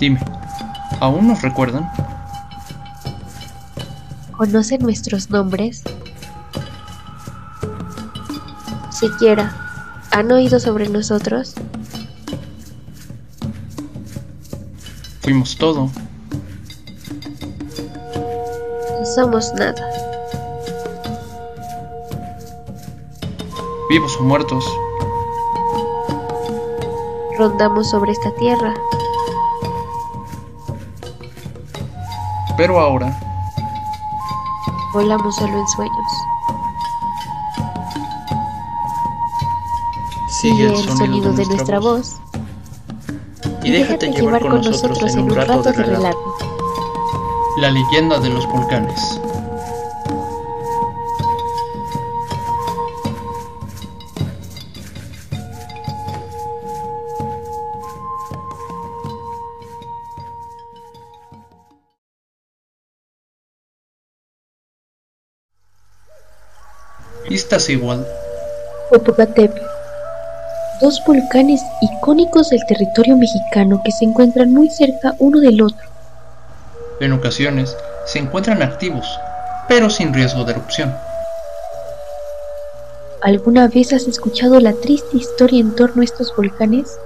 Dime, ¿aún nos recuerdan? ¿Conocen nuestros nombres? Siquiera, ¿han oído sobre nosotros? Fuimos todo. No somos nada. Vivos o muertos. Rondamos sobre esta tierra. Pero ahora Volamos solo en sueños. sigue el sonido, sonido, de nuestra voz. y déjate llevar con nosotros en un rato de relato. La leyenda de los volcanes. Igual. Popocatépetl. Dos volcanes icónicos del territorio mexicano que se encuentran muy cerca uno del otro. En ocasiones se encuentran activos, pero sin riesgo de erupción. ¿Alguna vez has escuchado la triste historia en torno a estos volcanes?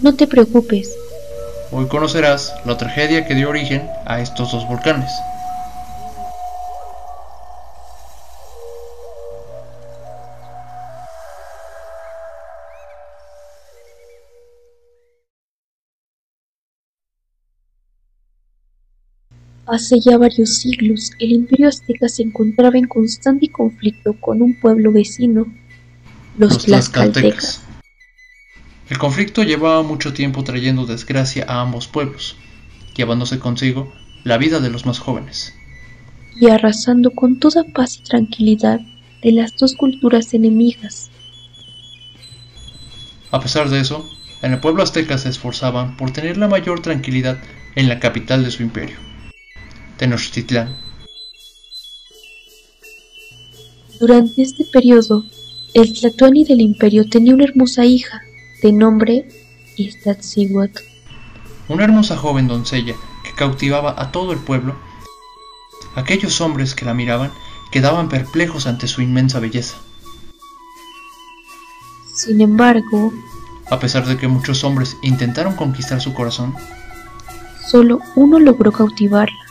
No te preocupes. Hoy conocerás la tragedia que dio origen a estos dos volcanes. Hace ya varios siglos, el imperio azteca se encontraba en constante conflicto con un pueblo vecino, los, tlaxcaltecas. El conflicto llevaba mucho tiempo trayendo desgracia a ambos pueblos, llevándose consigo la vida de los más jóvenes. Y arrasando con toda paz y tranquilidad de las dos culturas enemigas. A pesar de eso, en el pueblo azteca se esforzaban por tener la mayor tranquilidad en la capital de su imperio. Tenochtitlán. Durante este periodo, el Tlatoani del imperio tenía una hermosa hija, de nombre Iztaccíhuatl. Una hermosa joven doncella que cautivaba a todo el pueblo. Aquellos hombres que la miraban quedaban perplejos ante su inmensa belleza. Sin embargo, a pesar de que muchos hombres intentaron conquistar su corazón, solo uno logró cautivarla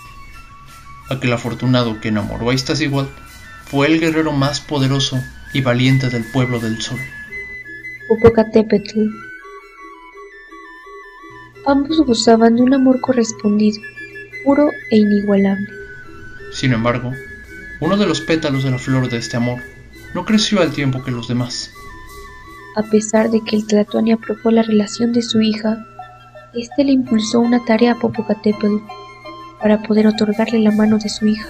aquel afortunado que enamoró a igual fue el guerrero más poderoso y valiente del pueblo del sol. Popocatépetl. Ambos gozaban de un amor correspondido, puro e inigualable. Sin embargo, uno de los pétalos de la flor de este amor no creció al tiempo que los demás. A pesar de que el Tlatoani aprobó la relación de su hija, este le impulsó una tarea a Popocatépetl para poder otorgarle la mano de su hija.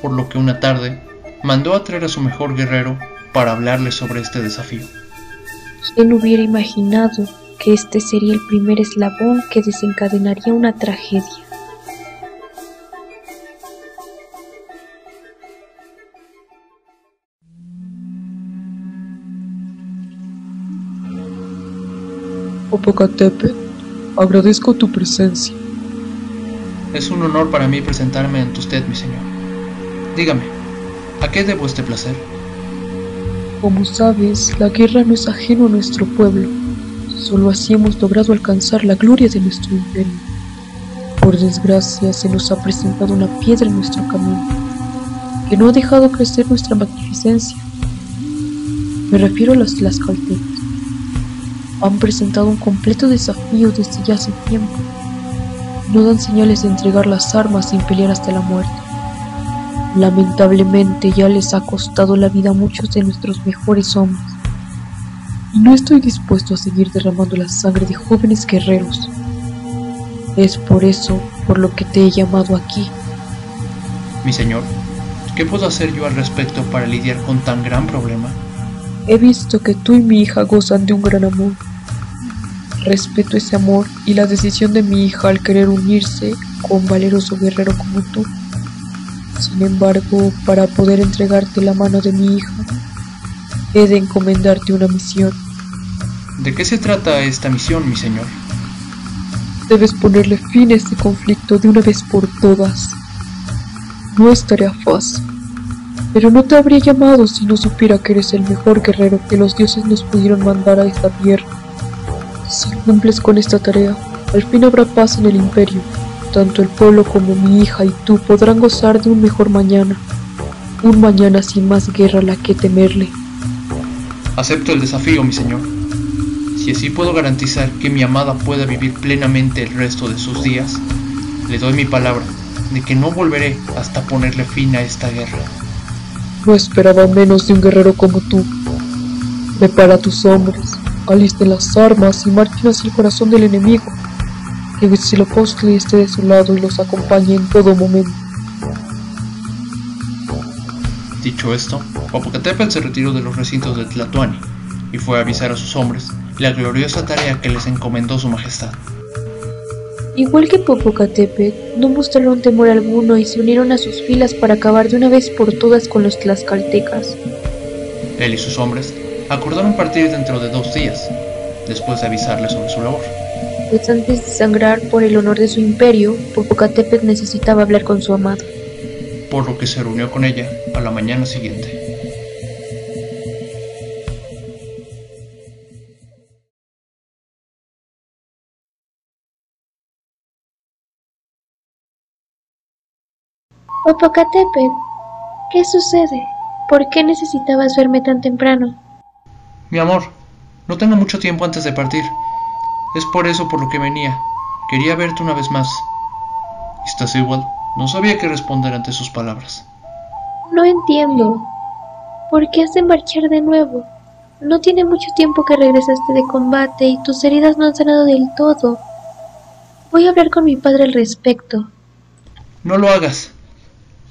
Por lo que una tarde mandó a traer a su mejor guerrero para hablarle sobre este desafío. ¿Quién hubiera imaginado que este sería el primer eslabón que desencadenaría una tragedia? Popocatépetl, agradezco tu presencia. Es un honor para mí presentarme ante usted, mi señor. Dígame, ¿a qué debo este placer? Como sabes, la guerra no es ajeno a nuestro pueblo. Solo así hemos logrado alcanzar la gloria de nuestro imperio. Por desgracia, se nos ha presentado una piedra en nuestro camino, que no ha dejado crecer nuestra magnificencia. Me refiero a los tlaxcaltecas. Han presentado un completo desafío desde ya hace tiempo no dan señales de entregar las armas sin pelear hasta la muerte. Lamentablemente ya les ha costado la vida a muchos de nuestros mejores hombres. Y no estoy dispuesto a seguir derramando la sangre de jóvenes guerreros. Es por eso por lo que te he llamado aquí. Mi señor, ¿qué puedo hacer yo al respecto para lidiar con tan gran problema? He visto que tú y mi hija gozan de un gran amor Respeto ese amor y la decisión de mi hija al querer unirse con valeroso guerrero como tú. Sin embargo, para poder entregarte la mano de mi hija, he de encomendarte una misión. ¿De qué se trata esta misión, mi señor? Debes ponerle fin a este conflicto de una vez por todas. No es tarea fácil, pero no te habría llamado si no supiera que eres el mejor guerrero que los dioses nos pudieron mandar a esta tierra. Si cumples con esta tarea, al fin habrá paz en el imperio. Tanto el pueblo como mi hija y tú podrán gozar de un mejor mañana. Un mañana sin más guerra a la que temerle. Acepto el desafío, mi señor. Si así puedo garantizar que mi amada pueda vivir plenamente el resto de sus días, le doy mi palabra de que no volveré hasta ponerle fin a esta guerra. No esperaba menos de un guerrero como tú. Prepara tus hombres, alisten las armas y marchen hacia el corazón del enemigo. Que Huitzilopochtli esté de su lado y los acompañe en todo momento. Dicho esto, Popocatépetl se retiró de los recintos de Tlatoani y fue a avisar a sus hombres la gloriosa tarea que les encomendó su majestad. Igual que Popocatépetl, no mostraron temor alguno y se unieron a sus filas para acabar de una vez por todas con los tlaxcaltecas. Él y sus hombres acordaron partir dentro de dos días, después de avisarle sobre su labor. Pues antes de sangrar por el honor de su imperio, Popocatépetl necesitaba hablar con su amada. por lo que se reunió con ella a la mañana siguiente. Popocatépetl, ¿qué sucede? ¿Por qué necesitabas verme tan temprano? Mi amor, no tengo mucho tiempo antes de partir. Es por eso por lo que venía. Quería verte una vez más. ¿Estás igual? No sabía qué responder ante sus palabras. No entiendo. ¿Por qué has de marchar de nuevo? No tiene mucho tiempo que regresaste de combate y tus heridas no han sanado del todo. Voy a hablar con mi padre al respecto. No lo hagas,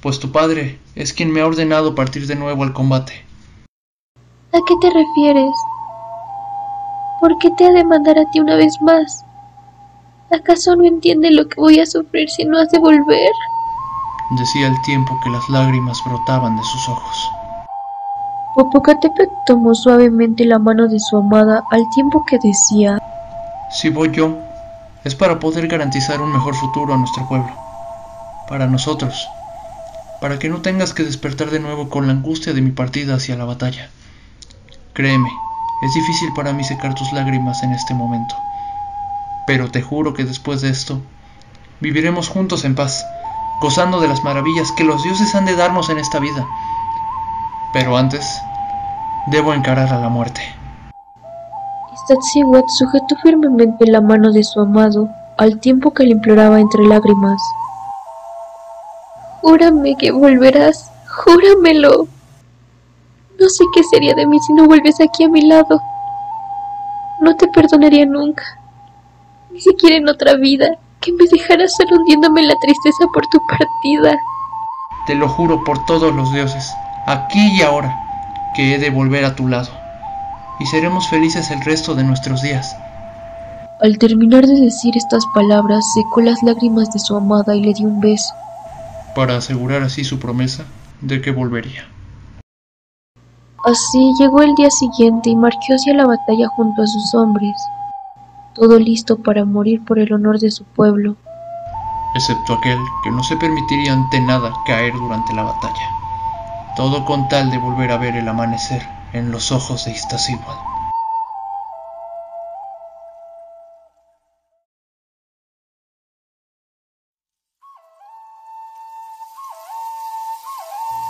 pues tu padre es quien me ha ordenado partir de nuevo al combate. ¿A qué te refieres? ¿Por qué te ha de mandar a ti una vez más? ¿Acaso no entiende lo que voy a sufrir si no has de volver? Decía el tiempo que las lágrimas brotaban de sus ojos. Popocatépetl tomó suavemente la mano de su amada al tiempo que decía, Si voy yo, es para poder garantizar un mejor futuro a nuestro pueblo. Para nosotros. Para que no tengas que despertar de nuevo con la angustia de mi partida hacia la batalla. Créeme, es difícil para mí secar tus lágrimas en este momento. Pero te juro que después de esto, viviremos juntos en paz, gozando de las maravillas que los dioses han de darnos en esta vida. Pero antes, debo encarar a la muerte. Iztaccíhuatl sujetó firmemente la mano de su amado al tiempo que le imploraba entre lágrimas. Júrame que volverás, júramelo. No sé qué sería de mí si no vuelves aquí a mi lado. No te perdonaría nunca, ni siquiera en otra vida, que me dejaras solo hundiéndome en la tristeza por tu partida. Te lo juro por todos los dioses, aquí y ahora, que he de volver a tu lado, y seremos felices el resto de nuestros días. Al terminar de decir estas palabras, secó las lágrimas de su amada y le dio un beso. para asegurar así su promesa de que volvería. Así llegó el día siguiente y marchó hacia la batalla junto a sus hombres, todo listo para morir por el honor de su pueblo. excepto aquel que no se permitiría ante nada caer durante la batalla. Todo con tal de volver a ver el amanecer en los ojos de Iztaccíhuatl.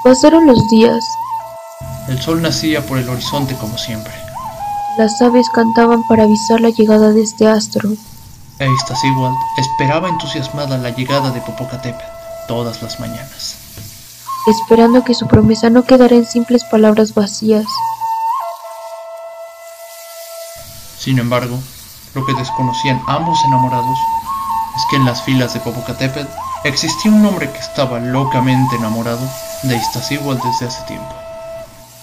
Pasaron los días, El sol nacía por el horizonte como siempre, las aves cantaban para avisar la llegada de este astro. e Iztaccíhuatl esperaba entusiasmada la llegada de Popocatépetl todas las mañanas. esperando que su promesa no quedara en simples palabras vacías. Sin embargo, lo que desconocían ambos enamorados es que en las filas de Popocatépetl existía un hombre que estaba locamente enamorado de Iztaccíhuatl desde hace tiempo.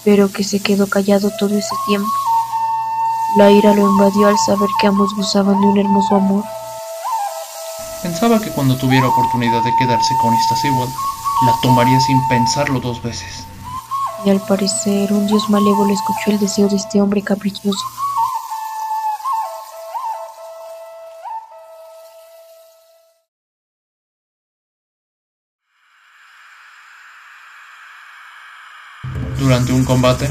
Pero que se quedó callado todo ese tiempo. La ira lo invadió al saber que ambos gozaban de un hermoso amor. Pensaba que cuando tuviera oportunidad de quedarse con Iztaccíhuatl, la tomaría sin pensarlo dos veces. Y al parecer un dios malévolo escuchó el deseo de este hombre caprichoso. Durante un combate,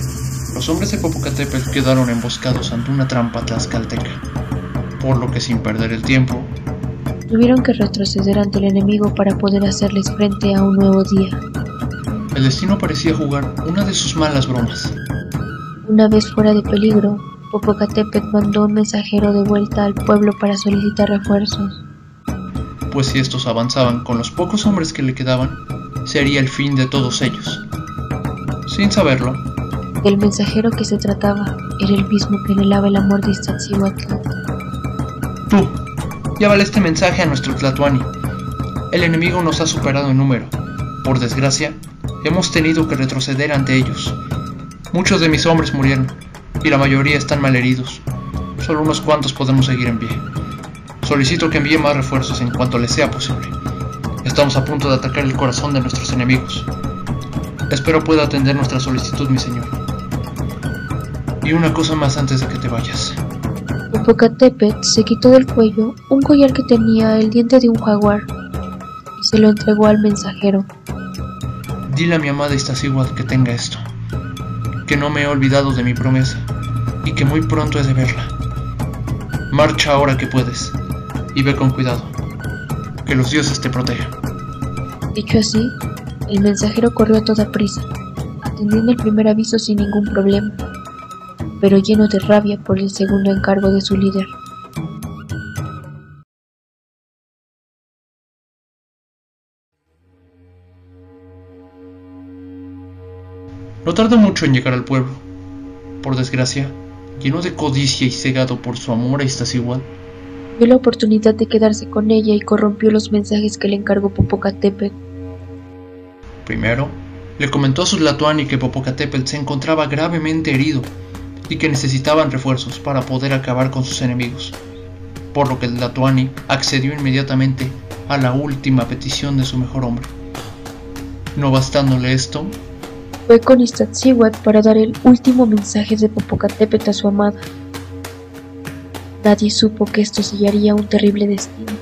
los hombres de Popocatépetl quedaron emboscados ante una trampa tlaxcalteca, por lo que sin perder el tiempo, Tuvieron que retroceder ante el enemigo para poder hacerles frente a un nuevo día. el destino parecía jugar una de sus malas bromas. Una vez fuera de peligro, Popocatépetl mandó un mensajero de vuelta al pueblo para solicitar refuerzos. pues si estos avanzaban con los pocos hombres que le quedaban, sería el fin de todos ellos. Sin saberlo, El mensajero que se trataba era el mismo que anhelaba el amor de Iztaccíhuatl. tú, llévale este mensaje a nuestro Tlatuani. El enemigo nos ha superado en número. Por desgracia, hemos tenido que retroceder ante ellos. Muchos de mis hombres murieron, y la mayoría están malheridos. Solo unos cuantos podemos seguir en pie. Solicito que envíe más refuerzos en cuanto les sea posible. Estamos a punto de atacar el corazón de nuestros enemigos. Espero pueda atender nuestra solicitud, mi señor. Y una cosa más antes de que te vayas. Popocatépetl se quitó del cuello un collar que tenía el diente de un jaguar y se lo entregó al mensajero. Dile a mi amada Iztaccíhuatl que tenga esto, que no me he olvidado de mi promesa y que muy pronto he de verla. Marcha ahora que puedes y ve con cuidado. Que los dioses te protejan. Dicho así, el mensajero corrió a toda prisa, atendiendo el primer aviso sin ningún problema, pero lleno de rabia por el segundo encargo de su líder. No tardó mucho en llegar al pueblo. Por desgracia, lleno de codicia y cegado por su amor a Iztaccíhuatl, Vio la oportunidad de quedarse con ella y corrompió los mensajes que le encargó Popocatépetl. Primero, le comentó a su Tlatoani que Popocatépetl se encontraba gravemente herido y que necesitaban refuerzos para poder acabar con sus enemigos, por lo que el Tlatoani accedió inmediatamente a la última petición de su mejor hombre. No bastándole esto, Fue con Iztaccíhuatl para dar el último mensaje de Popocatépetl a su amada. Nadie supo que esto sellaría un terrible destino.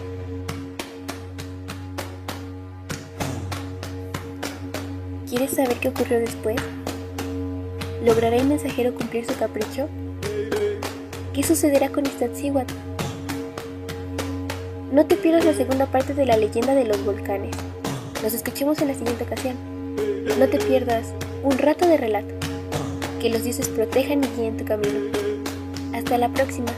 Ocurrió después? ¿Logrará el mensajero cumplir su capricho? ¿Qué sucederá con Iztaccíhuatl? No te pierdas la segunda parte de la leyenda de los volcanes. Nos escuchemos en la siguiente ocasión. No te pierdas un rato de relato. Que los dioses protejan y guíen tu camino. Hasta la próxima.